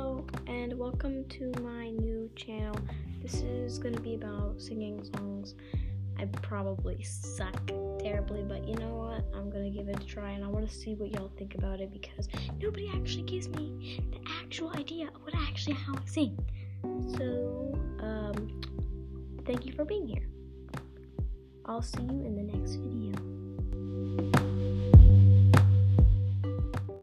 Hello and welcome to my new channel. This is gonna be about singing songs. I probably suck terribly, but you know what? I'm gonna give it a try and I wanna see what y'all think about it because nobody actually gives me the actual idea of what actually how I sing. So, um, thank you for being here. I'll see you in the next video.